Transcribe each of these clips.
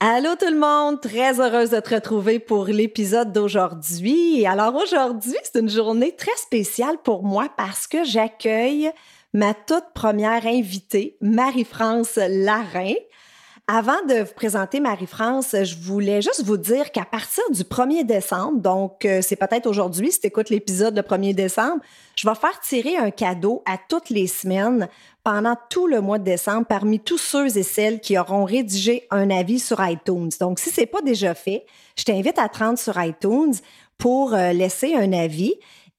Allô tout le monde, très heureuse de te retrouver pour l'épisode d'aujourd'hui. Alors aujourd'hui, c'est une journée très spéciale pour moi parce que j'accueille ma toute première invitée, Marie-France Larin. Avant de vous présenter Marie-France, je voulais juste vous dire qu'à partir du 1er décembre, donc euh, c'est peut-être aujourd'hui si tu écoutes l'épisode le 1er décembre, je vais faire tirer un cadeau à toutes les semaines pendant tout le mois de décembre parmi tous ceux et celles qui auront rédigé un avis sur iTunes. Donc si c'est pas déjà fait, je t'invite à te rendre sur iTunes pour euh, laisser un avis.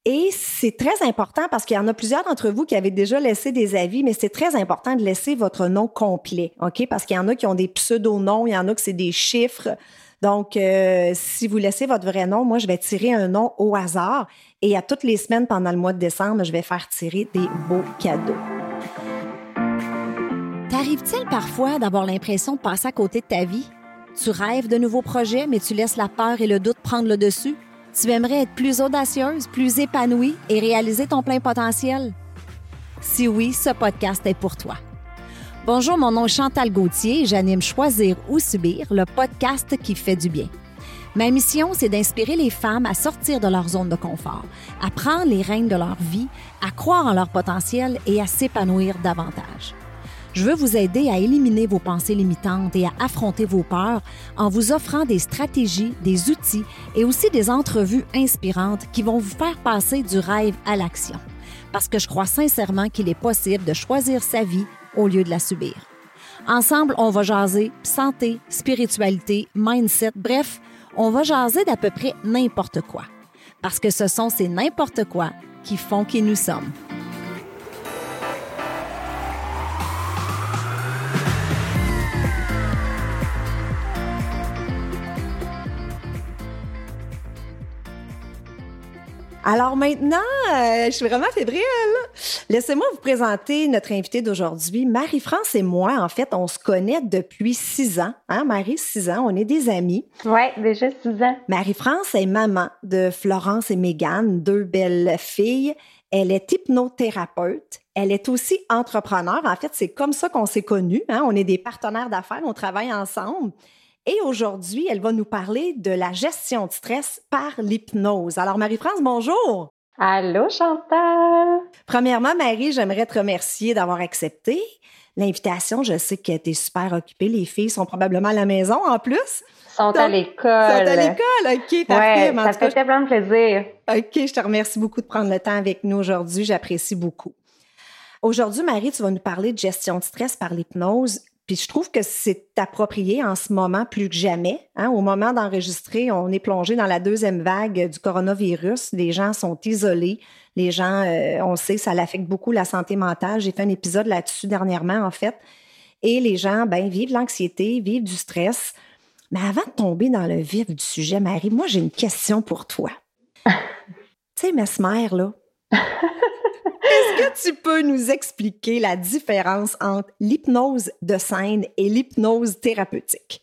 Et c'est très important parce qu'il y en a plusieurs d'entre vous qui avaient déjà laissé des avis, mais c'est très important de laisser votre nom complet, OK? Parce qu'il y en a qui ont des pseudo-noms, il y en a que c'est des chiffres. Donc, euh, si vous laissez votre vrai nom, moi, je vais tirer un nom au hasard et à toutes les semaines pendant le mois de décembre, je vais faire tirer des beaux cadeaux. T'arrive-t-il parfois d'avoir l'impression de passer à côté de ta vie? Tu rêves de nouveaux projets, mais tu laisses la peur et le doute prendre le dessus? Tu aimerais être plus audacieuse, plus épanouie et réaliser ton plein potentiel? Si oui, ce podcast est pour toi. Bonjour, mon nom est Chantal Gauthier et j'anime Choisir ou Subir, le podcast qui fait du bien. Ma mission, c'est d'inspirer les femmes à sortir de leur zone de confort, à prendre les rênes de leur vie, à croire en leur potentiel et à s'épanouir davantage. Je veux vous aider à éliminer vos pensées limitantes et à affronter vos peurs en vous offrant des stratégies, des outils et aussi des entrevues inspirantes qui vont vous faire passer du rêve à l'action. Parce que je crois sincèrement qu'il est possible de choisir sa vie au lieu de la subir. Ensemble, on va jaser santé, spiritualité, mindset, bref, on va jaser d'à peu près n'importe quoi. Parce que ce sont ces n'importe quoi qui font qui nous sommes. Alors maintenant, euh, je suis vraiment fébrile. Laissez-moi vous présenter notre invitée d'aujourd'hui. Marie-France et moi, en fait, on se connaît depuis six ans. Hein, Marie, six ans, on est des amis. Oui, déjà six ans. Marie-France est maman de Florence et Mégane, deux belles filles. Elle est hypnothérapeute. Elle est aussi entrepreneur. En fait, c'est comme ça qu'on s'est connus. Hein. On est des partenaires d'affaires, on travaille ensemble. Et aujourd'hui, elle va nous parler de la gestion de stress par l'hypnose. Alors, Marie-France, bonjour. Allô, Chantal. Premièrement, Marie, j'aimerais te remercier d'avoir accepté l'invitation. Je sais que tu es super occupée. Les filles sont probablement à la maison en plus. Sont à l'école. Sont à l'école, OK, parfait. Ouais, ça fait tellement de plaisir. OK, je te remercie beaucoup de prendre le temps avec nous aujourd'hui. J'apprécie beaucoup. Aujourd'hui, Marie, tu vas nous parler de gestion de stress par l'hypnose. Puis je trouve que c'est approprié en ce moment plus que jamais. Hein. Au moment d'enregistrer, on est plongé dans la deuxième vague du coronavirus. Les gens sont isolés. Les gens, euh, on sait, ça l'affecte beaucoup la santé mentale. J'ai fait un épisode là-dessus dernièrement, en fait. Et les gens, ben, vivent l'anxiété, vivent du stress. Mais avant de tomber dans le vif du sujet, Marie, moi, j'ai une question pour toi. tu sais, Mesmer, là. Est-ce que tu peux nous expliquer la différence entre l'hypnose de scène et l'hypnose thérapeutique?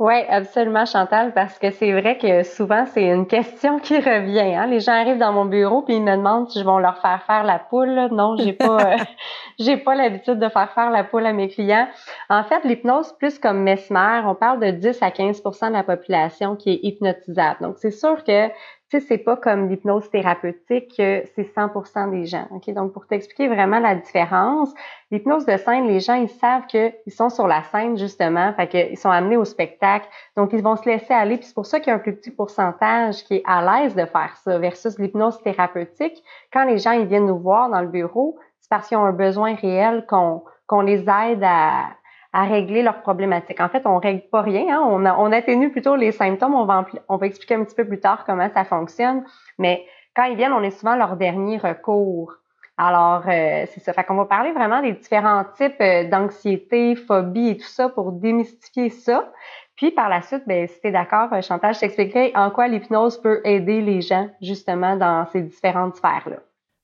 Oui, absolument, Chantal, parce que c'est vrai que souvent, c'est une question qui revient. Hein. Les gens arrivent dans mon bureau puis ils me demandent si je vais leur faire faire la poule. Non, j'ai pas, euh, j'ai pas l'habitude de faire faire la poule à mes clients. En fait, l'hypnose, plus comme mesmer, on parle de 10 à 15% de la population qui est hypnotisable. Donc, c'est sûr que tu sais, c'est pas comme l'hypnose thérapeutique, c'est 100% des gens. Ok, donc pour t'expliquer vraiment la différence, l'hypnose de scène, les gens ils savent qu'ils sont sur la scène justement, fait qu'ils sont amenés au spectacle, donc ils vont se laisser aller. Puis c'est pour ça qu'il y a un plus petit pourcentage qui est à l'aise de faire ça versus l'hypnose thérapeutique. Quand les gens ils viennent nous voir dans le bureau, c'est parce qu'ils ont un besoin réel qu'on qu'on les aide à à régler leurs problématiques. En fait, on règle pas rien, hein? on, atténue plutôt les symptômes. On va, on va expliquer un petit peu plus tard comment ça fonctionne. Mais quand ils viennent, on est souvent leur dernier recours. Alors, euh, c'est ça. Fait qu'on va parler vraiment des différents types euh, d'anxiété, phobie et tout ça pour démystifier ça. Puis par la suite, ben, si tu es d'accord, euh, Chantal, je t'expliquerai en quoi l'hypnose peut aider les gens justement dans ces différentes sphères-là.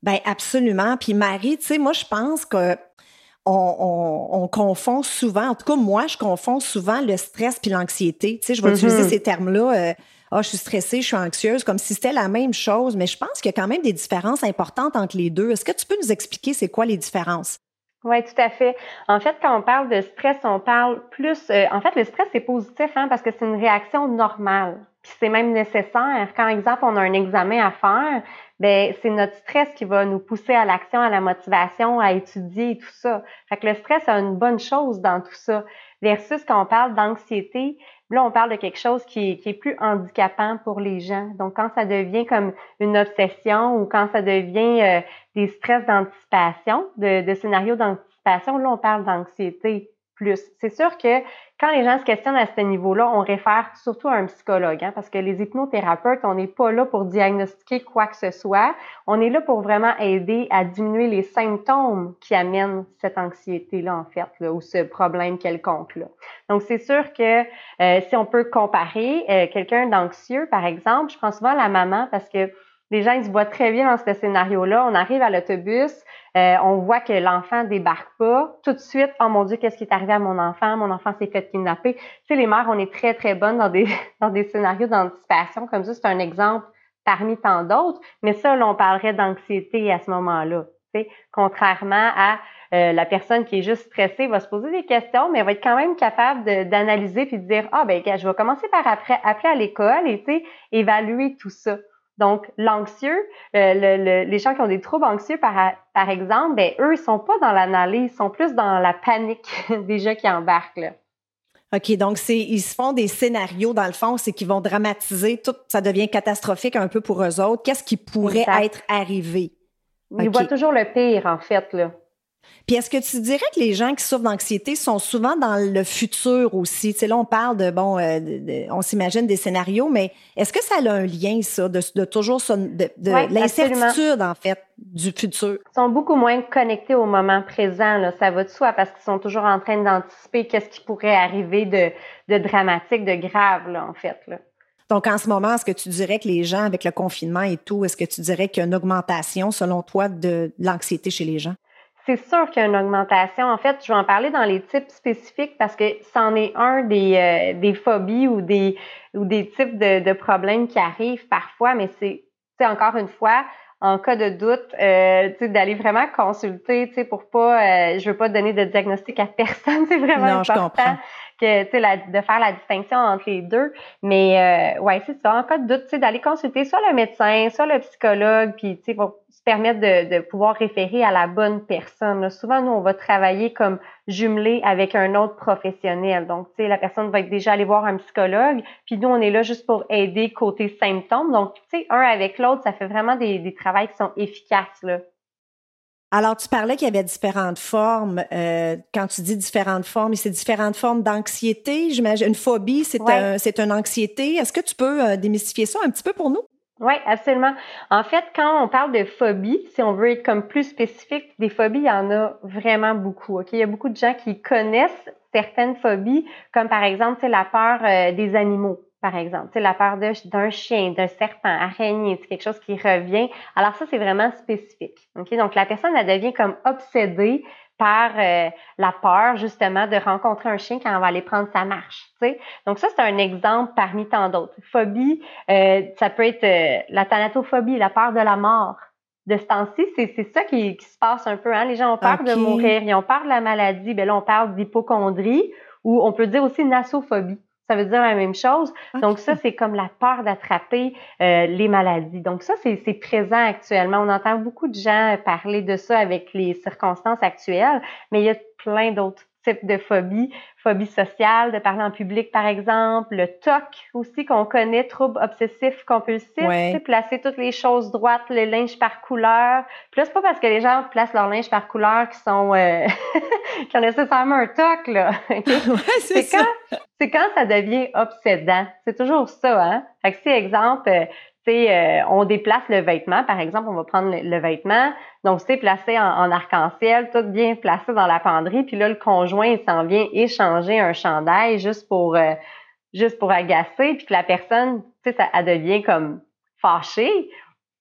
Ben absolument. Puis Marie, tu sais, moi je pense que on, confond souvent, en tout cas moi, je confonds souvent le stress puis l'anxiété. Tu sais, je vais utiliser mm-hmm. ces termes-là. Euh, ah, je suis stressée, je suis anxieuse, comme si c'était la même chose. Mais je pense qu'il y a quand même des différences importantes entre les deux. Est-ce que tu peux nous expliquer c'est quoi les différences? Oui, tout à fait. En fait, quand on parle de stress, on parle plus. Euh, en fait, le stress c'est positif, hein, parce que c'est une réaction normale. C'est même nécessaire. Quand, exemple, on a un examen à faire, ben c'est notre stress qui va nous pousser à l'action, à la motivation, à étudier tout ça. Fait que le stress a une bonne chose dans tout ça. Versus quand on parle d'anxiété, là, on parle de quelque chose qui est, qui est plus handicapant pour les gens. Donc, quand ça devient comme une obsession ou quand ça devient euh, des stress d'anticipation, de, de scénarios d'anticipation, là, on parle d'anxiété plus. C'est sûr que quand les gens se questionnent à ce niveau-là, on réfère surtout à un psychologue, hein, parce que les hypnothérapeutes, on n'est pas là pour diagnostiquer quoi que ce soit. On est là pour vraiment aider à diminuer les symptômes qui amènent cette anxiété-là, en fait, là, ou ce problème quelconque-là. Donc, c'est sûr que euh, si on peut comparer euh, quelqu'un d'anxieux, par exemple, je prends souvent la maman parce que les gens, ils se voient très bien dans ce scénario-là. On arrive à l'autobus, euh, on voit que l'enfant débarque pas. Tout de suite, oh mon Dieu, qu'est-ce qui est arrivé à mon enfant? Mon enfant s'est fait kidnapper. Tu sais, les mères, on est très, très bonnes dans des, dans des scénarios d'anticipation. Comme ça, c'est un exemple parmi tant d'autres. Mais ça, on parlerait d'anxiété à ce moment-là. Tu sais, contrairement à euh, la personne qui est juste stressée va se poser des questions, mais elle va être quand même capable d'analyser puis de dire, ah, ben, je vais commencer par appeler à l'école et, tu sais, évaluer tout ça. Donc, l'anxieux, euh, les gens qui ont des troubles anxieux, par, par exemple, ben, eux, ils sont pas dans l'analyse, ils sont plus dans la panique déjà qui embarquent. Là. OK, donc c'est ils se font des scénarios, dans le fond, c'est qu'ils vont dramatiser, tout ça devient catastrophique un peu pour eux autres. Qu'est-ce qui pourrait être arrivé? Ils voient toujours le pire, en fait. Là. Puis est-ce que tu dirais que les gens qui souffrent d'anxiété sont souvent dans le futur aussi? Tu sais, là, on parle de, bon, euh, on s'imagine des scénarios, mais est-ce que ça a un lien, ça, de, de toujours de, de l'incertitude, en fait, du futur? Ils sont beaucoup moins connectés au moment présent, là, ça va de soi, parce qu'ils sont toujours en train d'anticiper qu'est-ce qui pourrait arriver de, de dramatique, de grave, là, en fait. Là. Donc, en ce moment, est-ce que tu dirais que les gens, avec le confinement et tout, est-ce que tu dirais qu'il y a une augmentation, selon toi, de l'anxiété chez les gens? C'est sûr qu'il y a une augmentation. En fait, je vais en parler dans les types spécifiques parce que c'en est un des, euh, des phobies ou des, ou des types de, de problèmes qui arrivent parfois, mais c'est encore une fois, en cas de doute, euh, d'aller vraiment consulter, tu sais, pour pas, euh, je veux pas donner de diagnostic à personne, c'est vraiment important que, tu sais, de faire la distinction entre les deux. Mais euh, ouais, c'est ça. En cas de doute, tu sais, d'aller consulter soit le médecin, soit le psychologue, puis tu sais, pour permettre de, de, pouvoir référer à la bonne personne. Souvent, nous, on va travailler comme jumelé avec un autre professionnel. Donc, tu sais, la personne va être déjà aller voir un psychologue, puis nous, on est là juste pour aider côté symptômes. Donc, tu sais, un avec l'autre, ça fait vraiment des, des travails qui sont efficaces, là. Alors, tu parlais qu'il y avait différentes formes. Euh, quand tu dis différentes formes, c'est différentes formes d'anxiété. J'imagine une phobie, c'est un, une anxiété. Est-ce que tu peux euh, démystifier ça un petit peu pour nous? Oui, absolument. En fait, quand on parle de phobie, si on veut être comme plus spécifique, des phobies, il y en a vraiment beaucoup. Ok, il y a beaucoup de gens qui connaissent certaines phobies, comme par exemple, la peur euh, des animaux par exemple. Tu la peur d'un chien, d'un serpent, araignée, c'est quelque chose qui revient. Alors ça, c'est vraiment spécifique. OK? Donc, la personne, elle devient comme obsédée par euh, la peur, justement, de rencontrer un chien quand on va aller prendre sa marche. Tu sais? Donc, ça, c'est un exemple parmi tant d'autres. Phobie, euh, ça peut être euh, la thanatophobie, la peur de la mort. De ce temps-ci, c'est ça qui, se passe un peu. Hein? Les gens ont peur de mourir, ils ont peur de la maladie. Bien là, on parle d'hypochondrie ou on peut dire aussi nasophobie ça veut dire la même chose. Donc ça, c'est comme la peur d'attraper euh, les maladies. Donc ça, c'est présent actuellement. On entend beaucoup de gens parler de ça avec les circonstances actuelles, mais il y a plein d'autres types de phobies phobie sociale, de parler en public, par exemple, le TOC aussi qu'on connaît, trouble obsessif compulsif, ouais. placer toutes les choses droites, le linge par couleur. Puis là, c'est pas parce que les gens placent leur linge par couleur qui sont euh, qui ont nécessairement un TOC, là. c'est quand c'est quand ça devient obsédant. C'est toujours ça, hein? Fait que si, exemple, euh, on déplace le vêtement, par exemple, on va prendre le, vêtement, donc c'est placé en, arc-en-ciel, tout bien placé dans la penderie, puis là, le conjoint, il s'en vient échanger un chandail juste pour euh, juste pour agacer, puis que la personne, tu sais, elle devient comme fâchée.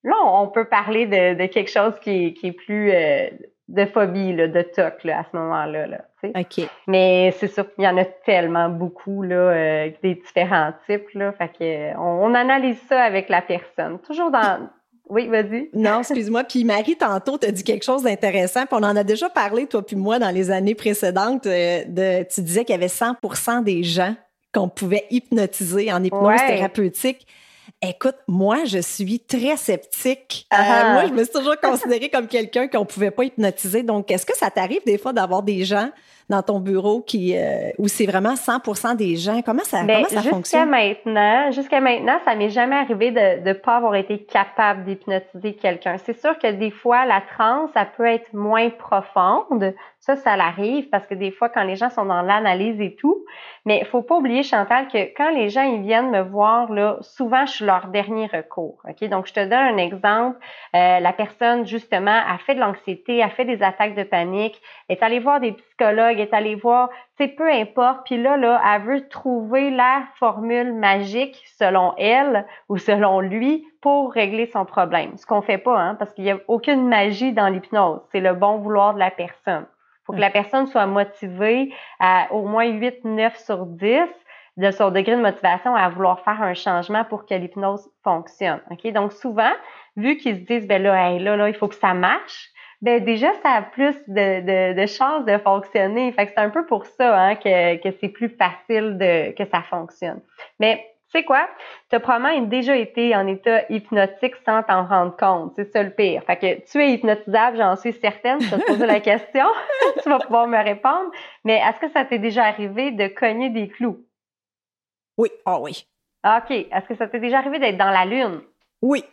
Là, on peut parler de, quelque chose qui, est plus euh, de phobie, là, de toc là, à ce moment-là. Là, OK. Mais c'est sûr qu'il y en a tellement beaucoup, là, euh, des différents types. Là, fait que, on, analyse ça avec la personne. Toujours dans, Oui, vas-y. Non, excuse-moi. Puis Marie, tantôt, tu as dit quelque chose d'intéressant. Puis on en a déjà parlé, toi puis moi, dans les années précédentes. Euh, de, tu disais qu'il y avait 100% des gens qu'on pouvait hypnotiser en hypnose thérapeutique. Écoute, moi, je suis très sceptique. Euh, ah. moi, je me suis toujours considérée comme quelqu'un qu'on pouvait pas hypnotiser. Donc, est-ce que ça t'arrive des fois d'avoir des gens dans ton bureau qui euh, où c'est vraiment 100% des gens Comment ça, ben, comment ça jusqu'à maintenant, jusqu'à maintenant, ça m'est jamais arrivé de ne pas avoir été capable d'hypnotiser quelqu'un. C'est sûr que des fois la transe, ça peut être moins profonde. Ça, ça l'arrive parce que des fois, quand les gens sont dans l'analyse et tout, mais il faut pas oublier, Chantal, que quand les gens ils viennent me voir, là, souvent, je suis leur dernier recours. OK? Donc, je te donne un exemple. Euh, la personne, justement, a fait de l'anxiété, a fait des attaques de panique, est allée voir des psychologues, est allée voir, tu sais, peu importe. Puis là, là, elle veut trouver la formule magique selon elle ou selon lui pour régler son problème. Ce qu'on fait pas, hein, parce qu'il y a aucune magie dans l'hypnose. C'est le bon vouloir de la personne faut que la personne soit motivée à au moins 8, 9 sur 10 de son degré de motivation à vouloir faire un changement pour que l'hypnose fonctionne. OK? Donc, souvent, vu qu'ils se disent, ben là, hey, là, là, il faut que ça marche, ben déjà, ça a plus de, de, de chances de fonctionner. Fait que c'est un peu pour ça hein, que, que c'est plus facile de, que ça fonctionne. Mais sais quoi? Tu as probablement déjà été en état hypnotique sans t'en rendre compte. C'est ça le pire. Fait que tu es hypnotisable, j'en suis certaine. Je vais te poser la question. tu vas pouvoir me répondre. Mais est-ce que ça t'est déjà arrivé de cogner des clous? Oui. Ah oui. OK. Est-ce que ça t'est déjà arrivé d'être dans la lune? Oui.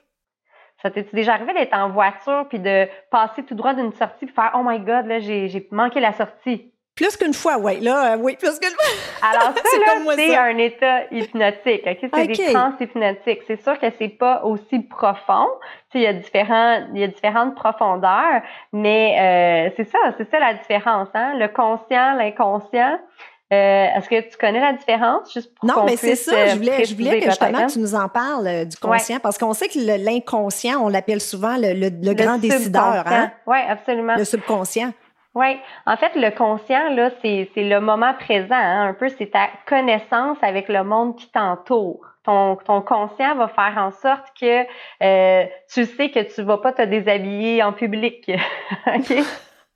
Ça t'est déjà arrivé d'être en voiture puis de passer tout droit d'une sortie puis faire Oh my God, là, j'ai manqué la sortie? Plus qu'une fois, oui. Là, euh, oui, plus qu'une fois. Alors, ça, c'est un état hypnotique. Okay? C'est des trans hypnotiques. C'est sûr que c'est pas aussi profond. Tu sais, il y a différents, il y a différentes profondeurs, mais euh, c'est ça, c'est ça la différence. Hein? Le conscient, l'inconscient. Euh, Est-ce que tu connais la différence? Juste pour non, mais c'est ça. Je voulais, je voulais que justement tu nous en parles euh, du conscient, parce qu'on sait que l'inconscient, on l'appelle souvent le, le, grand décideur. Hein? Oui, absolument. Le subconscient. Oui, en fait, le conscient, là, c'est, le moment présent, hein, un peu, c'est ta connaissance avec le monde qui t'entoure. Ton, ton conscient va faire en sorte que euh, tu sais que tu vas pas te déshabiller en public. OK?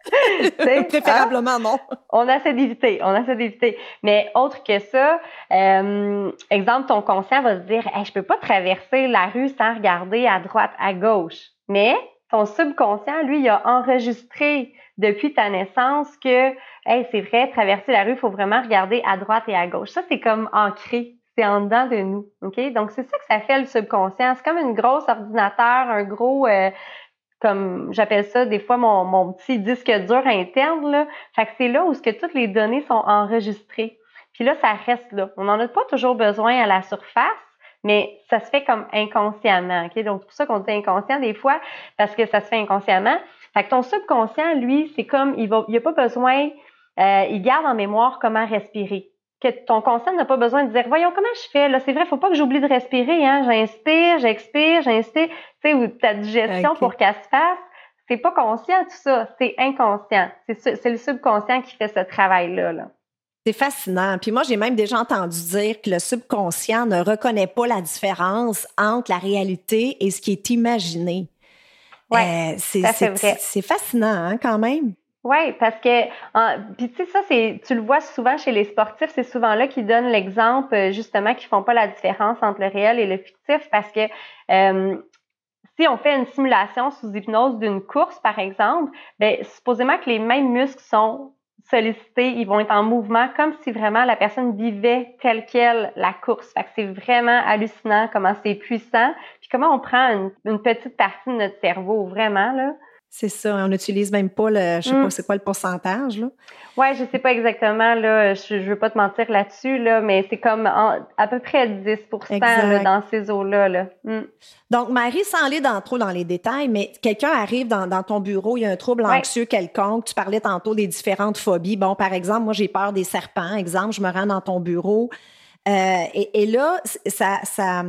Préférablement non. On essaie d'éviter, on essaie d'éviter. Mais autre que ça, euh, exemple, ton conscient va se dire, hey, je peux pas traverser la rue sans regarder à droite, à gauche. Mais ton subconscient, lui, il a enregistré depuis ta naissance que, hey, c'est vrai, traverser la rue, il faut vraiment regarder à droite et à gauche. Ça, c'est comme ancré. C'est en dedans de nous. OK? Donc, c'est ça que ça fait le subconscient. C'est comme une grosse ordinateur, un gros, euh, comme j'appelle ça des fois mon, petit disque dur interne. Là. Fait c'est là où ce que toutes les données sont enregistrées. Puis là, ça reste là. On n'en a pas toujours besoin à la surface, mais ça se fait comme inconsciemment. OK? Donc, c'est pour ça qu'on dit inconscient des fois, parce que ça se fait inconsciemment. Fait que ton subconscient, lui, c'est comme, il va, il a pas besoin, euh, il garde en mémoire comment respirer. Que ton conscient n'a pas besoin de dire, voyons comment je fais, là, c'est vrai, faut pas que j'oublie de respirer, hein, j'inspire, j'expire, j'inspire, tu sais, ou ta digestion pour qu'elle se fasse. C'est pas conscient tout ça, c'est inconscient. C'est le subconscient qui fait ce travail-là. Là. C'est fascinant. Puis moi, j'ai même déjà entendu dire que le subconscient ne reconnaît pas la différence entre la réalité et ce qui est imaginé. Ouais, euh, c'est fascinant hein, quand même. Oui, parce que puis tu sais ça c'est tu le vois souvent chez les sportifs, c'est souvent là qu'ils donnent l'exemple euh, justement qu'ils font pas la différence entre le réel et le fictif parce que euh, si on fait une simulation sous hypnose d'une course par exemple, ben supposément que les mêmes muscles sont sollicités, ils vont être en mouvement comme si vraiment la personne vivait telle quelle la course. Fait que c'est vraiment hallucinant comment c'est puissant, puis comment on prend une, une, petite partie de notre cerveau, vraiment, là. C'est ça, on n'utilise même pas le, je sais pas, mm. c'est quoi le pourcentage, là? Ouais, je sais pas exactement, là, je, je veux pas te mentir là-dessus, là, mais c'est comme à peu près 10% dans ces eaux-là, là. Mm. Donc, Marie, sans aller dans, trop dans les détails, mais quelqu'un arrive dans, dans, ton bureau, il y a un trouble anxieux quelconque, tu parlais tantôt des différentes phobies. Bon, par exemple, moi, j'ai peur des serpents, exemple, je me rends dans ton bureau, euh, et, et, là, ça, ça,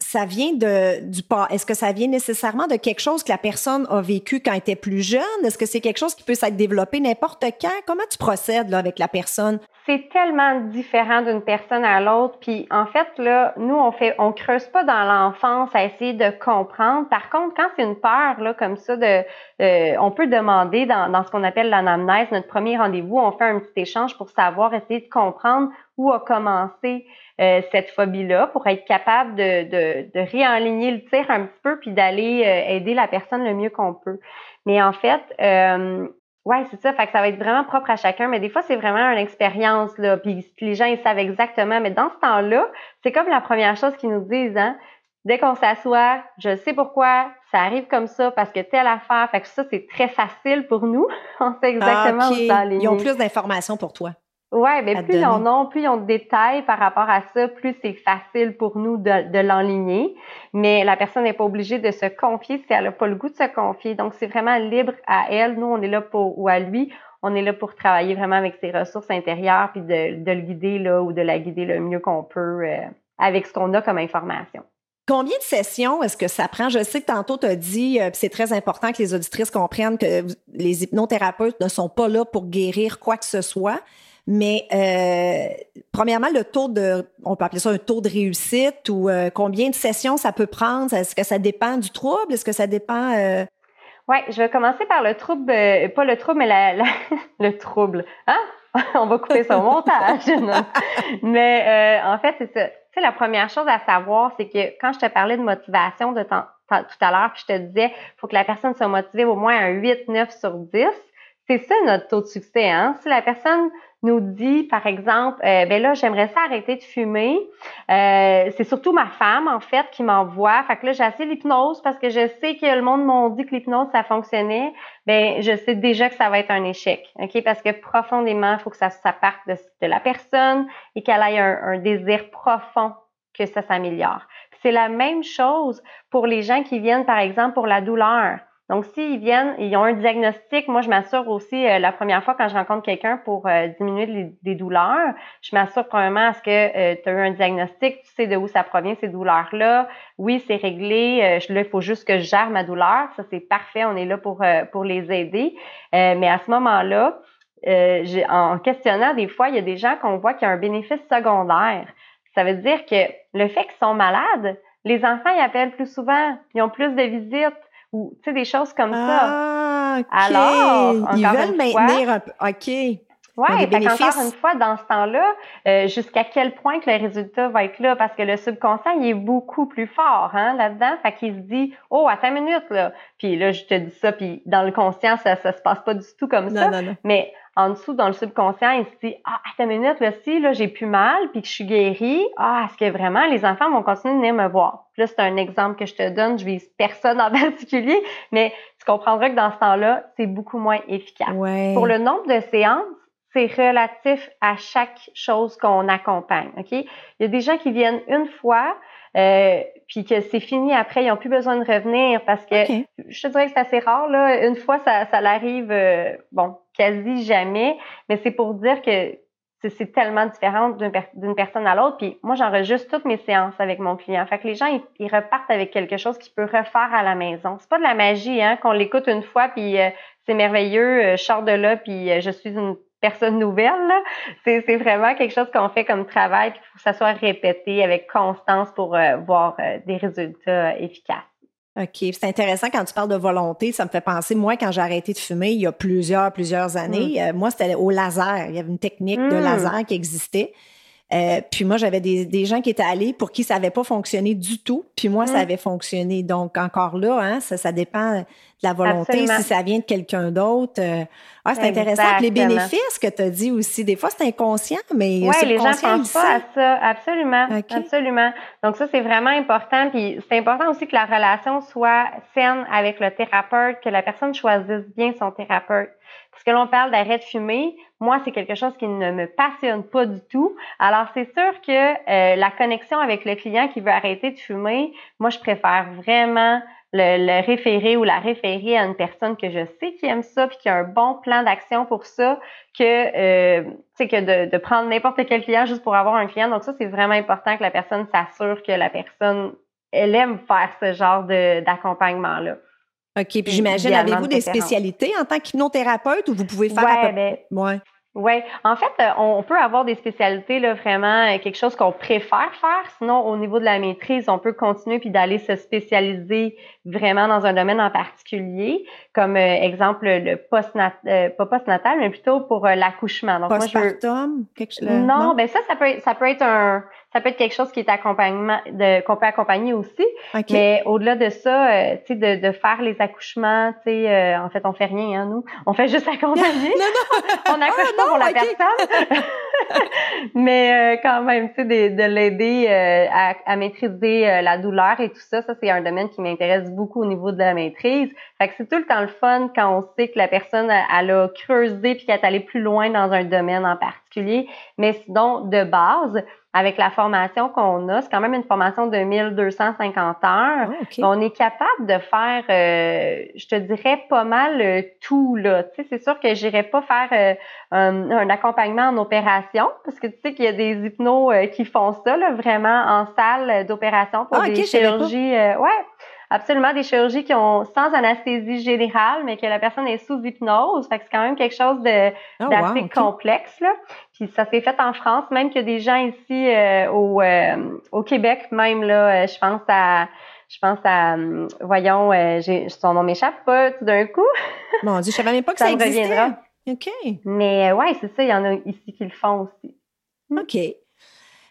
ça vient de du pas Est-ce que ça vient nécessairement de quelque chose que la personne a vécu quand elle était plus jeune? Est-ce que c'est quelque chose qui peut s'être développé n'importe quand? Comment tu procèdes là, avec la personne? C'est tellement différent d'une personne à l'autre. Puis en fait, là, nous, on fait on creuse pas dans l'enfance à essayer de comprendre. Par contre, quand c'est une peur, là, comme ça, de euh, on peut demander dans, dans ce qu'on appelle l'anamnèse, notre premier rendez-vous, on fait un petit échange pour savoir, essayer de comprendre où a commencé euh, cette phobie-là pour être capable de, de, de, réaligner le tir un petit peu puis d'aller euh, aider la personne le mieux qu'on peut. Mais en fait, euh, ouais, c'est ça. Fait que ça va être vraiment propre à chacun. Mais des fois, c'est vraiment une expérience là. Puis les gens ils savent exactement. Mais dans ce temps-là, c'est comme la première chose qu'ils nous disent. Hein? Dès qu'on s'assoit, je sais pourquoi, ça arrive comme ça parce que telle affaire. Fait que ça, c'est très facile pour nous. On sait exactement ah, où ça Ils ont plus d'informations pour toi. Ouais, mais plus ils en ont, plus ils ont de détails par rapport à ça, plus c'est facile pour nous de, de l'enligner. Mais la personne n'est pas obligée de se confier si elle n'a pas le goût de se confier. Donc, c'est vraiment libre à elle. Nous, on est là pour, ou à lui, on est là pour travailler vraiment avec ses ressources intérieures, puis de, de le guider là, ou de la guider le mieux qu'on peut euh, avec ce qu'on a comme information. Combien de sessions est-ce que ça prend? Je sais que tantôt tu as dit, euh, c'est très important que les auditrices comprennent que les hypnothérapeutes ne sont pas là pour guérir quoi que ce soit. Mais euh, premièrement, le taux de, on peut appeler ça un taux de réussite ou euh, combien de sessions ça peut prendre? Est-ce que ça dépend du trouble? Est-ce que ça dépend? Euh... Oui, je vais commencer par le trouble, pas le trouble, mais le trouble. Hein? on va couper son montage. mais en fait, c'est ça. Tu sais, la première chose à savoir, c'est que quand je te parlais de motivation tout à l'heure, puis je te disais, il faut que la personne soit motivée au moins un 8, 9 sur 10, c'est ça notre taux de succès. Hein? Si la personne nous dit, par exemple, euh, ben là, j'aimerais ça arrêter de fumer. Euh, c'est surtout ma femme, en fait, qui m'envoie. Fait que là, j'ai assez l'hypnose parce que je sais que le monde m'a dit que l'hypnose, ça fonctionnait. Ben, je sais déjà que ça va être un échec. OK? Parce que profondément, il faut que ça, ça parte de, la personne et qu'elle ait un, un désir profond que ça s'améliore. C'est la même chose pour les gens qui viennent, par exemple, pour la douleur. Donc, s'ils viennent, ils ont un diagnostic, moi, je m'assure aussi, euh, la première fois quand je rencontre quelqu'un pour euh, diminuer les, des douleurs, je m'assure premièrement à ce que euh, tu as eu un diagnostic, tu sais de où ça provient, ces douleurs-là. Oui, c'est réglé. là, il faut juste que je gère ma douleur. Ça, c'est parfait. On est là pour, pour les aider. mais à ce moment-là, en questionnant, des fois, il y a des gens qu'on voit qui ont un bénéfice secondaire. Ça veut dire que le fait qu'ils sont malades, les enfants, ils appellent plus souvent, ils ont plus de visites ou tu sais des choses comme ça. Ah, Alors, ils veulent maintenir un peu. OK. Oui, encore une fois, dans ce temps-là, euh, jusqu'à quel point que le résultat va être là, parce que le subconscient, il est beaucoup plus fort hein, là-dedans. Fait qu'il se dit, oh, attends une minute, là. Puis là, je te dis ça, puis dans le conscient, ça, ça se passe pas du tout comme ça. Non, non. Mais en dessous, dans le subconscient, il se dit Ah, attends une minute, là, si là, j'ai plus mal puis que je suis guérie, ah, est-ce que vraiment les enfants vont continuer de venir me voir? Puis là, c'est un exemple que je te donne, je vise personne en particulier, mais tu comprendras que dans ce temps-là, c'est beaucoup moins efficace. Pour le nombre de séances, c'est relatif à chaque chose qu'on accompagne. OK? Il y a des gens qui viennent une fois, euh, puis que c'est fini après, ils n'ont plus besoin de revenir parce que je te dirais que c'est assez rare. Là. Une fois, ça, ça l'arrive, euh, bon, quasi jamais, mais c'est pour dire que c'est tellement différent d'une personne à l'autre. Puis moi, j'enregistre toutes mes séances avec mon client. Fait que les gens, ils, repartent avec quelque chose qu'ils peuvent refaire à la maison. C'est pas de la magie, hein, qu'on l'écoute une fois, puis euh, c'est merveilleux, je sors de là, puis je suis une personne nouvelle. C'est, vraiment quelque chose qu'on fait comme travail, puis faut que ça soit répété avec constance pour euh, voir euh, des résultats euh, efficaces. OK. C'est intéressant quand tu parles de volonté. Ça me fait penser, moi, quand j'ai arrêté de fumer il y a plusieurs, plusieurs années, mm. moi, c'était au laser. Il y avait une technique de mm. laser qui existait. Puis moi, j'avais des, des, gens qui étaient allés pour qui ça n'avait pas fonctionné du tout. Puis moi, ça mm. avait fonctionné. Donc, encore là, hein, ça, ça dépend la volonté, si ça vient de quelqu'un d'autre. Euh, ah, c'est intéressant. Les bénéfices que tu as dit aussi, des fois, c'est inconscient, mais Oui, les gens ne pensent pas à ça. Absolument. Absolument. Donc, ça, c'est vraiment important. Puis, c'est important aussi que la relation soit saine avec le thérapeute, que la personne choisisse bien son thérapeute. Que l'on parle d'arrêt de fumer, moi, c'est quelque chose qui ne me passionne pas du tout. Alors, c'est sûr que euh, la connexion avec le client qui veut arrêter de fumer, moi, je préfère vraiment le, référer ou la référer à une personne que je sais qui aime ça puis qui a un bon plan d'action pour ça que euh, que de, de prendre n'importe quel client juste pour avoir un client. Donc ça, c'est vraiment important que la personne s'assure que la personne elle aime faire ce genre d'accompagnement-là. OK. Puis j'imagine, avez-vous des spécialités en tant qu'hypnothérapeute ou vous pouvez faire ouais, ben, ouais. Oui, en fait, euh, on peut avoir des spécialités, là, vraiment euh, quelque chose qu'on préfère faire. Sinon, au niveau de la maîtrise, on peut continuer puis d'aller se spécialiser vraiment dans un domaine en particulier, comme euh, exemple le post-natal, pas post-natal, mais plutôt pour l'accouchement. Donc, Postpartum, quelque chose. Non, non, ben ça, ça peut, ça peut être un, ça peut être quelque chose qui est accompagnement, de, qu'on peut accompagner aussi. Mais au-delà de ça, euh, tu sais, de, de, faire les accouchements, tu sais, euh, en fait, on fait rien, hein, nous. On fait juste accompagner. non, non. on accouche ah, pas pour la personne. Mais euh, quand même, tu sais, de, de l'aider à, à, maîtriser la douleur et tout ça, ça, c'est un domaine qui m'intéresse beaucoup au niveau de la maîtrise. Fait que c'est tout le temps le fun quand on sait que la personne, elle a creusé puis qu'elle est allée plus loin dans un domaine en particulier. Mais sinon, de base, avec la formation qu'on a, c'est quand même une formation de 1250 heures. Ah, on est capable de faire, euh, je te dirais, pas mal euh, tout. Là. Tu sais, c'est sûr que j'irai pas faire euh, un, accompagnement en opération, parce que tu sais qu'il y a des hypnos qui font ça, là, vraiment en salle d'opération pour ah, des chirurgies. ouais. Absolument, des chirurgies qui ont sans anesthésie générale, mais que la personne est sous hypnose. Fait que c'est quand même quelque chose de oh, d'assez complexe. Là. Puis ça s'est fait en France, même que des gens ici euh, au, euh, au Québec, même là, euh, je pense à je pense à voyons, j'ai son nom m'échappe pas tout d'un coup. Mon Dieu, je savais même pas que ça, ça existait. Reviendra. OK. Mais ouais, c'est ça, il y en a ici qui le font aussi. OK.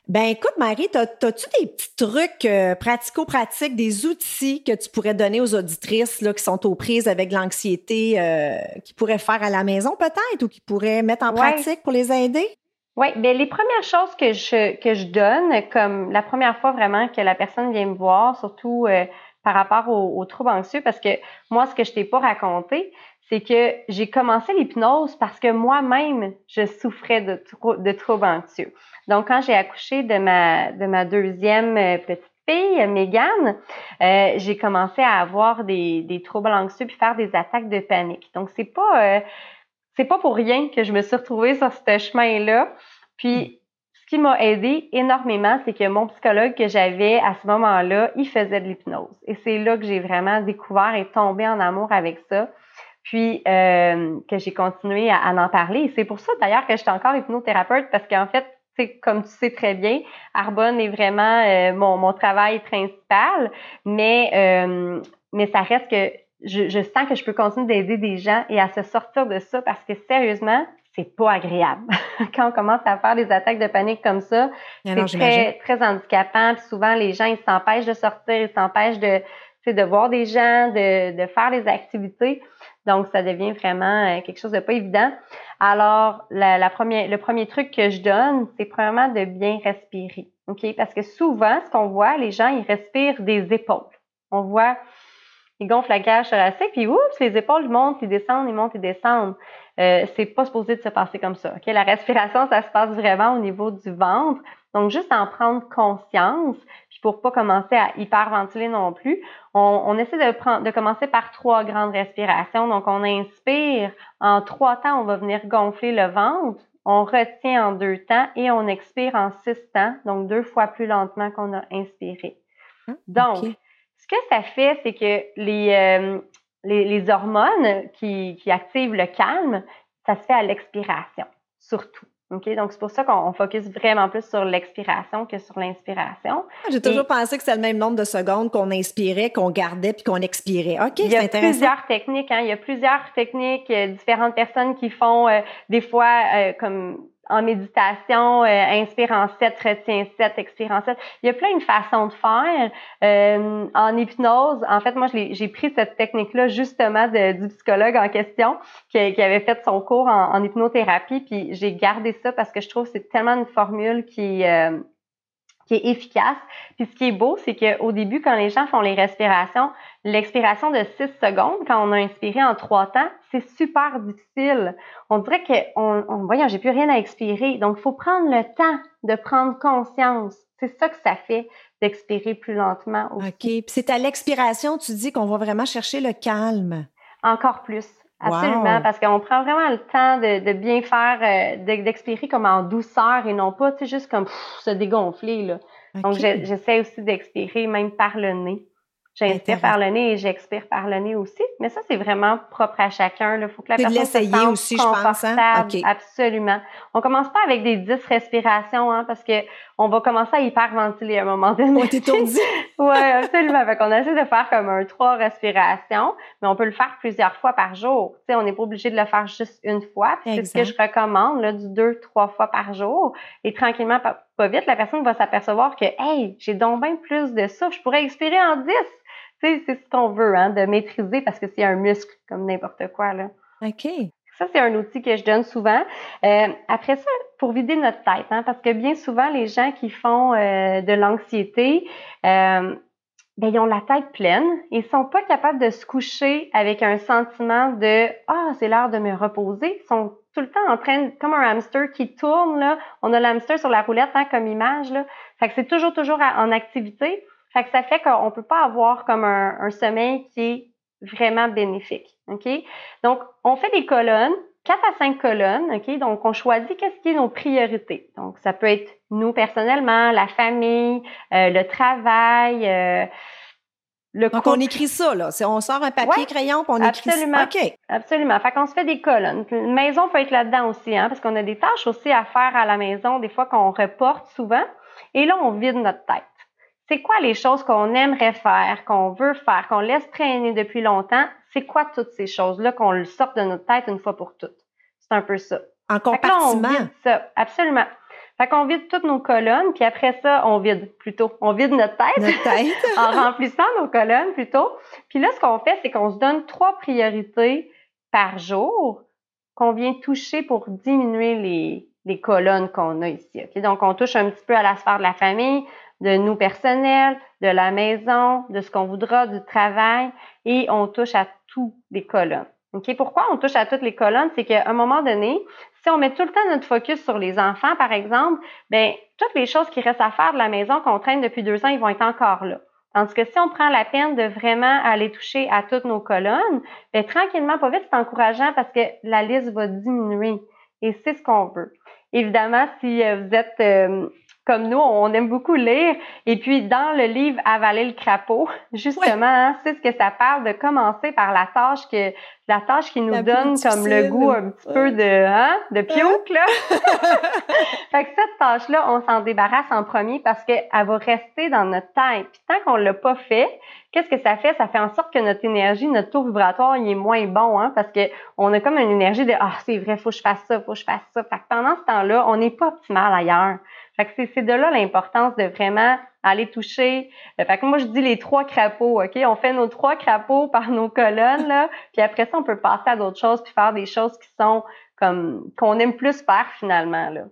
Ben écoute, Marie, as-tu des petits trucs euh, pratico-pratiques, des outils que tu pourrais donner aux auditrices là, qui sont aux prises avec l'anxiété, euh, qui pourraient faire à la maison peut-être ou qui pourraient mettre en pratique pour les aider? Oui, bien les premières choses que je, que je donne, comme la première fois vraiment que la personne vient me voir, surtout euh, par rapport aux, troubles anxieux, parce que moi, ce que je t'ai pas raconté, c'est que j'ai commencé l'hypnose parce que moi-même, je souffrais de, de troubles anxieux. Donc, quand j'ai accouché de ma, de ma deuxième euh, petite fille, Megan, euh, j'ai commencé à avoir des, des troubles anxieux puis faire des attaques de panique. Donc, c'est pas, euh, c'est pas pour rien que je me suis retrouvée sur ce chemin-là. Puis, ce qui m'a aidé énormément, c'est que mon psychologue que j'avais à ce moment-là, il faisait de l'hypnose. Et c'est là que j'ai vraiment découvert et tombé en amour avec ça. Puis euh, que j'ai continué à, à, en parler. Et c'est pour ça d'ailleurs que j'étais encore hypnothérapeute parce qu'en fait, comme tu sais très bien, Arbonne est vraiment euh, mon, mon, travail principal, mais, euh, mais ça reste que je, je, sens que je peux continuer d'aider des gens et à se sortir de ça parce que sérieusement, c'est pas agréable. Quand on commence à faire des attaques de panique comme ça, c'est très, très handicapant. Puis souvent, les gens, ils s'empêchent de sortir, ils s'empêchent de, de voir des gens, de, de faire des activités. Donc, ça devient vraiment euh, quelque chose de pas évident. Alors, la, première, le premier truc que je donne, c'est premièrement de bien respirer. OK? Parce que souvent, ce qu'on voit, les gens, ils respirent des épaules. On voit, ils gonflent la cage thoracique, puis oups, les épaules montent, ils descendent, ils montent, ils descendent. Euh, c'est pas supposé de se passer comme ça. OK? La respiration, ça se passe vraiment au niveau du ventre. Donc, juste en prendre conscience, puis pour pas commencer à hyperventiler non plus, on, on essaie de, prendre, de commencer par trois grandes respirations. Donc, on inspire. En trois temps, on va venir gonfler le ventre. On retient en deux temps et on expire en six temps, donc deux fois plus lentement qu'on a inspiré. Ah, donc, ce que ça fait, c'est que les, euh, les, les, hormones qui, qui activent le calme, ça se fait à l'expiration, surtout. OK? Donc, c'est pour ça qu'on focus vraiment plus sur l'expiration que sur l'inspiration. Ah, j'ai toujours pensé que c'était le même nombre de secondes qu'on inspirait, qu'on gardait puis qu'on expirait. OK, c'est intéressant. Il y a plusieurs techniques. Hein? Il y a plusieurs techniques, euh, différentes personnes qui font euh, des fois euh, comme en méditation, euh, inspire en 7, retiens 7, expire en 7. Il y a plein de façons de faire. Euh, en hypnose, en fait, moi, j'ai pris cette technique-là justement du psychologue en question qui, qui, avait fait son cours en, en hypnothérapie, puis j'ai gardé ça parce que je trouve que c'est tellement une formule qui... Euh, qui est efficace. Puis ce qui est beau, c'est qu'au début, quand les gens font les respirations, l'expiration de 6 secondes, quand on a inspiré en trois temps, c'est super difficile. On dirait que, on, on, voyons, j'ai plus rien à expirer. Donc, il faut prendre le temps de prendre conscience. C'est ça que ça fait d'expirer plus lentement. Aussi. OK. Puis c'est à l'expiration, tu dis qu'on va vraiment chercher le calme. Encore plus. Absolument, parce qu'on prend vraiment le temps de, de bien faire, euh, d'expirer comme en douceur et non pas, tu sais, juste comme se dégonfler, là. Donc, j'essaie aussi d'expirer même par le nez. J'inspire par le nez et j'expire par le nez aussi. Mais ça, c'est vraiment propre à chacun. Il faut que la personne se sente aussi, je pense. Hein? Absolument. On commence pas avec des 10 respirations, hein, parce que on va commencer à hyperventiler à un moment donné. On t'étourdit. oui, absolument. Fait qu'on essaie de faire comme un trois respirations, mais on peut le faire plusieurs fois par jour. Tu sais, on n'est pas obligé de le faire juste une fois. C'est ce que je recommande, là, du deux, trois fois par jour. Et tranquillement, pas, pas vite, la personne va s'apercevoir que, hey, j'ai donc bien plus de ça. Je pourrais expirer en 10 c'est ce qu'on veut, hein, de maîtriser parce que c'est un muscle comme n'importe quoi. Là. OK. Ça, c'est un outil que je donne souvent. Euh, après ça, pour vider notre tête, hein, parce que bien souvent, les gens qui font euh, de l'anxiété, euh, ben, ils ont la tête pleine et sont pas capables de se coucher avec un sentiment de Ah, c'est l'heure de me reposer. Ils sont tout le temps en train, comme un hamster qui tourne, là. On a l'hamster sur la roulette, hein, comme image, là. Fait que c'est toujours, toujours en activité. Fait que ça fait qu'on peut pas avoir comme un, sommeil qui est vraiment bénéfique. OK? Donc, on fait des colonnes, quatre à cinq colonnes, OK? Donc, on choisit qu'est-ce qui est nos priorités. Donc, ça peut être nous personnellement, la famille, euh, le travail, euh, le Donc, on écrit ça, là. On sort un papier, crayon, puis on écrit ça. OK. Absolument. Fait qu'on se fait des colonnes. Une maison peut être là-dedans aussi, hein, parce qu'on a des tâches aussi à faire à la maison, des fois qu'on reporte souvent. Et là, on vide notre tête c'est quoi les choses qu'on aimerait faire, qu'on veut faire, qu'on laisse traîner depuis longtemps? C'est quoi toutes ces choses-là qu'on le sorte de notre tête une fois pour toutes? C'est un peu ça. En compartiment. ça, absolument. Fait qu'on vide toutes nos colonnes, puis après ça, on vide plutôt. On vide notre tête, notre tête. en remplissant nos colonnes plutôt. Puis là, ce qu'on fait, c'est qu'on se donne trois priorités par jour qu'on vient toucher pour diminuer les, les colonnes qu'on a ici. Donc, on touche un petit peu à la sphère de la famille, de nous personnels, de la maison, de ce qu'on voudra, du travail, et on touche à tous les colonnes. OK? Pourquoi on touche à toutes les colonnes? C'est qu'à un moment donné, si on met tout le temps notre focus sur les enfants, par exemple, ben toutes les choses qui restent à faire de la maison qu'on traîne depuis deux ans, ils vont être encore là. Tandis que si on prend la peine de vraiment aller toucher à toutes nos colonnes, bien, tranquillement, pas vite, c'est encourageant parce que la liste va diminuer. Et c'est ce qu'on veut. Évidemment, si euh, vous êtes euh, comme nous, on aime beaucoup lire. Et puis, dans le livre Avaler le crapaud, justement, hein, c'est ce que ça parle de commencer par la tâche que la tâche qui nous donne comme le goût un petit peu de hein, de piouk là. fait que cette tâche là, on s'en débarrasse en premier parce qu'elle va rester dans notre tête. Puis tant qu'on l'a pas fait, qu'est-ce que ça fait? Ça fait en sorte que notre énergie, notre taux vibratoire, il est moins bon hein, parce que on a comme une énergie de ah c'est vrai, faut que je fasse ça, faut que je fasse ça. Fait que pendant ce temps-là, on n'est pas optimal ailleurs. Fait que c'est de là l'importance de vraiment aller toucher. Euh, fait que moi, je dis les trois crapauds, OK? On fait nos trois crapauds par nos colonnes, là. Puis après ça, on peut passer à d'autres choses puis faire des choses qui sont comme, qu'on aime plus faire finalement, là.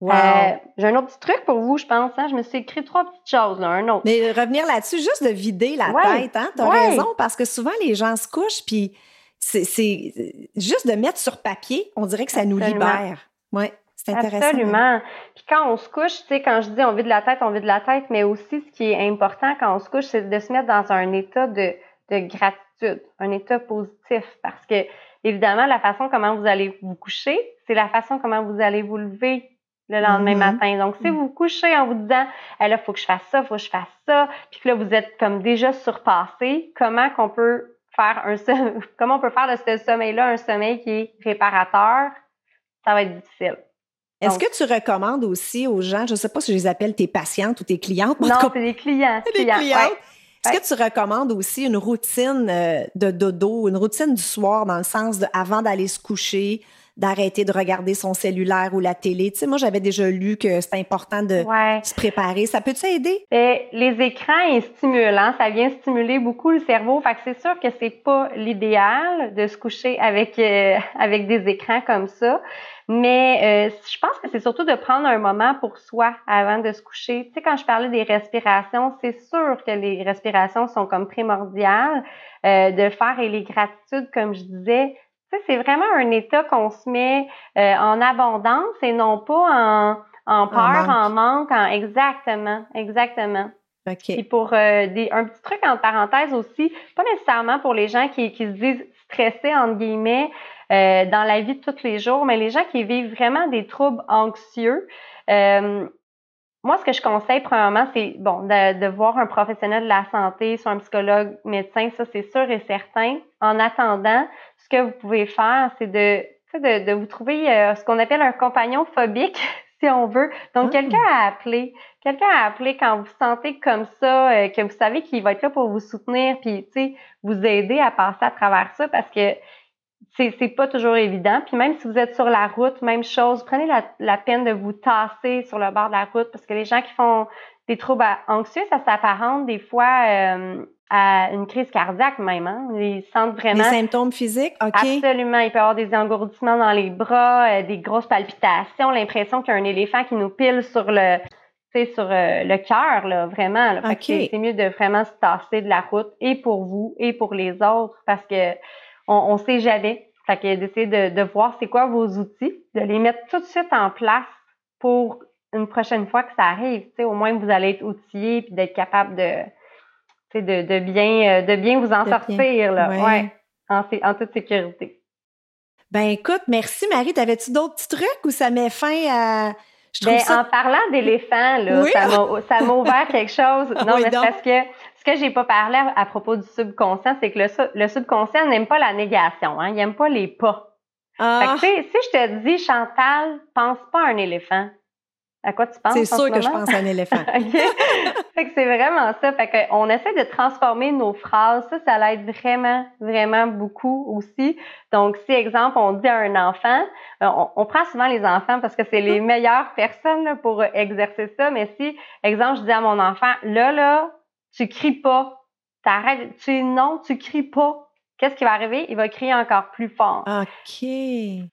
Wow. Euh, j'ai un autre petit truc pour vous, je pense. Hein? Je me suis écrit trois petites choses, là, un autre. Mais revenir là-dessus, juste de vider la tête, hein? T'as raison, parce que souvent, les gens se couchent, puis c'est juste de mettre sur papier, on dirait que ça nous libère. Ouais. C'est intéressant. Absolument. Puis quand on se couche, tu sais, quand je dis on vide la tête, on vide la tête, mais aussi ce qui est important quand on se couche, c'est de se mettre dans un état de, de gratitude, un état positif. Parce que, évidemment, la façon comment vous allez vous coucher, c'est la façon comment vous allez vous lever le lendemain mm-hmm. matin. Donc, si vous vous couchez en vous disant, eh là, faut que je fasse ça, faut que je fasse ça, puis que là, vous êtes comme déjà surpassé, comment qu'on peut faire un comment on peut faire de ce sommeil-là un sommeil qui est réparateur, ça va être difficile. Est-ce que tu recommandes aussi aux gens, je ne sais pas si je les appelle tes patientes ou tes clientes? Non, c'est des clients. Des clientes. Est-ce que tu recommandes aussi une routine euh, de dodo, une routine du soir dans le sens de avant d'aller se coucher, d'arrêter de regarder son cellulaire ou la télé? Tu sais, moi, j'avais déjà lu que c'est important de se préparer. Ça peut t'aider? Ben, les écrans est stimulant. Ça vient stimuler beaucoup le cerveau. Fait que c'est sûr que c'est pas l'idéal de se coucher avec, euh, avec des écrans comme ça. Mais euh, je pense que c'est surtout de prendre un moment pour soi avant de se coucher. Tu sais, quand je parlais des respirations, c'est sûr que les respirations sont comme primordiales. Euh, de faire et les gratitudes, comme je disais, c'est vraiment un état qu'on se met euh, en abondance et non pas en, en peur, en manque, en, exactement, exactement. Okay. Puis pour euh, des, un petit truc en parenthèse aussi, pas nécessairement pour les gens qui, qui se disent stressés entre guillemets euh, dans la vie de tous les jours, mais les gens qui vivent vraiment des troubles anxieux. moi, ce que je conseille, premièrement, c'est bon de, de, voir un professionnel de la santé, soit un psychologue, médecin, ça c'est sûr et certain. En attendant, ce que vous pouvez faire, c'est de, de, de, vous trouver euh, ce qu'on appelle un compagnon phobique, si on veut. Donc, ah. quelqu'un à appeler. Quelqu'un à appeler quand vous sentez comme ça, euh, que vous savez qu'il va être là pour vous soutenir, puis, tu sais, vous aider à passer à travers ça, parce que c'est, pas toujours évident. Puis même si vous êtes sur la route, même chose, prenez la, la, peine de vous tasser sur le bord de la route parce que les gens qui font des troubles anxieux, ça s'apparente des fois euh, à une crise cardiaque même. Hein? Ils sentent vraiment... Des symptômes physiques? OK. Absolument. Il peut y avoir des engourdissements dans les bras, euh, des grosses palpitations, l'impression qu'il y a un éléphant qui nous pile sur le sur euh, le cœur, là, vraiment. Là. C'est mieux de vraiment se tasser de la route, et pour vous, et pour les autres, parce que on, ne sait jamais. Fait que d'essayer de, de voir c'est quoi vos outils, de les mettre tout de suite en place pour une prochaine fois que ça arrive. sais, au moins, vous allez être outillé puis d'être capable de, de, de, bien, euh, de bien vous en sortir, là. Ouais. en, en, toute sécurité. Ben écoute, merci Marie. T'avais-tu d'autres petits trucs ou ça met fin à. Je ben, En parlant d'éléphants, là, ça m'a ouvert quelque chose. Non, mais parce que ce que j'ai pas parlé à, propos du subconscient, c'est que le, subconscient n'aime pas la négation, hein, il n'aime pas les pas. Ah. si je te dis, Chantal, pense pas à un éléphant, à quoi tu penses? C'est sûr que je pense à un éléphant. fait que c'est vraiment ça. Fait que on essaie de transformer nos phrases. Ça, ça l'aide vraiment, vraiment beaucoup aussi. Donc, si, exemple, on dit à un enfant, euh, on, prend souvent les enfants parce que c'est les meilleures personnes pour exercer ça. Mais si, exemple, je dis à mon enfant, là, là, tu cries pas. T'arrêtes, tu non, tu cries pas. Qu'est-ce qui va arriver? Il va crier encore plus fort. OK.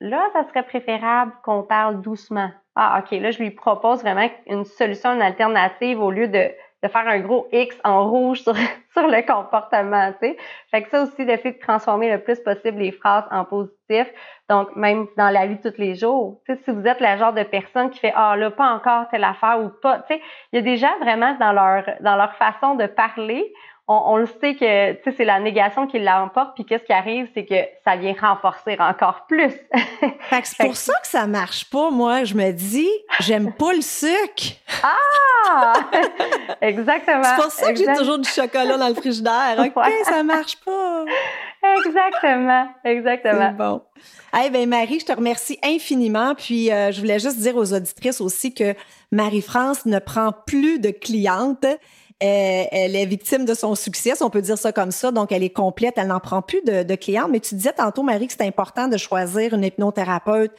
Là, ça serait préférable qu'on parle doucement. Ah, OK. Là, je lui propose vraiment une solution, une alternative au lieu de de faire un gros X en rouge sur, sur le comportement, tu sais. Fait que ça aussi, d'essayer de transformer le plus possible les phrases en positif. Donc, même dans la vie de tous les jours, tu sais, si vous êtes la genre de personne qui fait, ah, là, pas encore telle affaire ou pas, tu sais, il y a des gens vraiment dans leur, dans leur façon de parler, on, le sait que c'est la négation qui l'emporte, puis qu'est-ce qui arrive, c'est que ça vient renforcer encore plus. c'est pour ça que ça marche pas, moi. Je me dis, j'aime pas le sucre. Ah! Exactement. C'est pour ça que j'ai toujours du chocolat dans le frigidaire. OK, ça marche pas. Exactement, exactement. bon. Eh bien, Marie, je te remercie infiniment. Puis, euh, je voulais juste dire aux auditrices aussi que Marie-France ne prend plus de clientes. Elle, est victime de son succès, on peut dire ça comme ça. Donc, elle est complète, elle n'en prend plus de, de clients. Mais tu disais tantôt, Marie, que c'est important de choisir une hypnothérapeute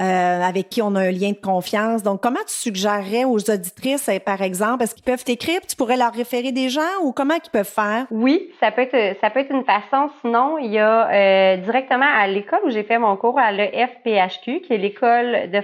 euh, avec qui on a un lien de confiance. Donc, comment tu suggérerais aux auditrices, euh, par exemple, est-ce qu'ils peuvent t'écrire, tu pourrais leur référer des gens ou comment ils peuvent faire? Oui, ça peut être ça peut être une façon. Sinon, il y a euh, directement à l'école où j'ai fait mon cours à l'EFPHQ, qui est l'école de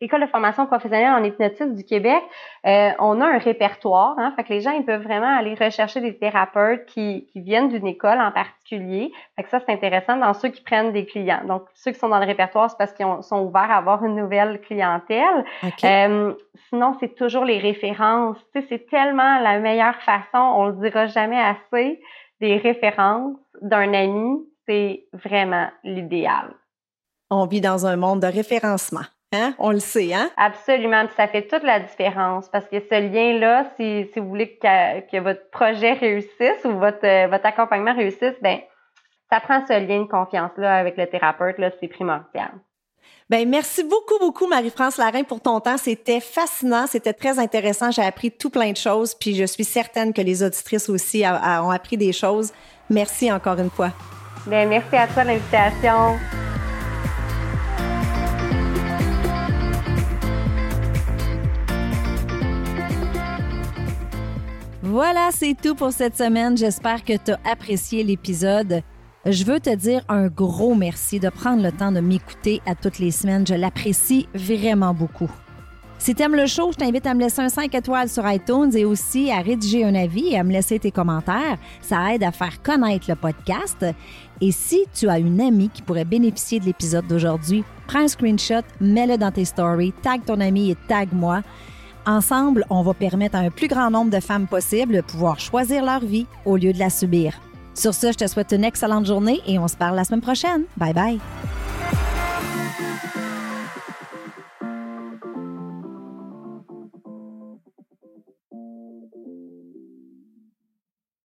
école de formation professionnelle en hypnotisme du Québec. on a un répertoire, hein, fait que les gens ils peuvent vraiment aller rechercher des thérapeutes qui, qui viennent d'une école en particulier. Fait que ça c'est intéressant dans ceux qui prennent des clients. Donc ceux qui sont dans le répertoire, c'est parce qu'ils sont ouverts à avoir une nouvelle clientèle. Euh, sinon, c'est toujours les références. Tu sais, c'est tellement la meilleure façon, on le dira jamais assez, des références d'un ami, c'est vraiment l'idéal. On vit dans un monde de référencement. Hein? On le sait, hein? Absolument. Puis ça fait toute la différence parce que ce lien-là, si, si vous voulez que, que, votre projet réussisse ou votre, votre accompagnement réussisse, ben ça prend ce lien de confiance-là avec le thérapeute, là, c'est primordial. Ben merci beaucoup, beaucoup, Marie-France Larin, pour ton temps. C'était fascinant, c'était très intéressant. J'ai appris tout plein de choses, puis je suis certaine que les auditrices aussi ont appris des choses. Merci encore une fois. Ben merci à toi de l'invitation. Voilà, c'est tout pour cette semaine. J'espère que tu as apprécié l'épisode. Je veux te dire un gros merci de prendre le temps de m'écouter à toutes les semaines. Je l'apprécie vraiment beaucoup. Si tu aimes le show, je t'invite à me laisser un 5 étoiles sur iTunes et aussi à rédiger un avis et à me laisser tes commentaires. Ça aide à faire connaître le podcast. Et si tu as une amie qui pourrait bénéficier de l'épisode d'aujourd'hui, prends un screenshot, mets-le dans tes stories, tag ton ami et tag moi. Ensemble, on va permettre à un plus grand nombre de femmes possible de pouvoir choisir leur vie au lieu de la subir. Sur ce, je te souhaite une excellente journée et on se parle la semaine prochaine. Bye bye.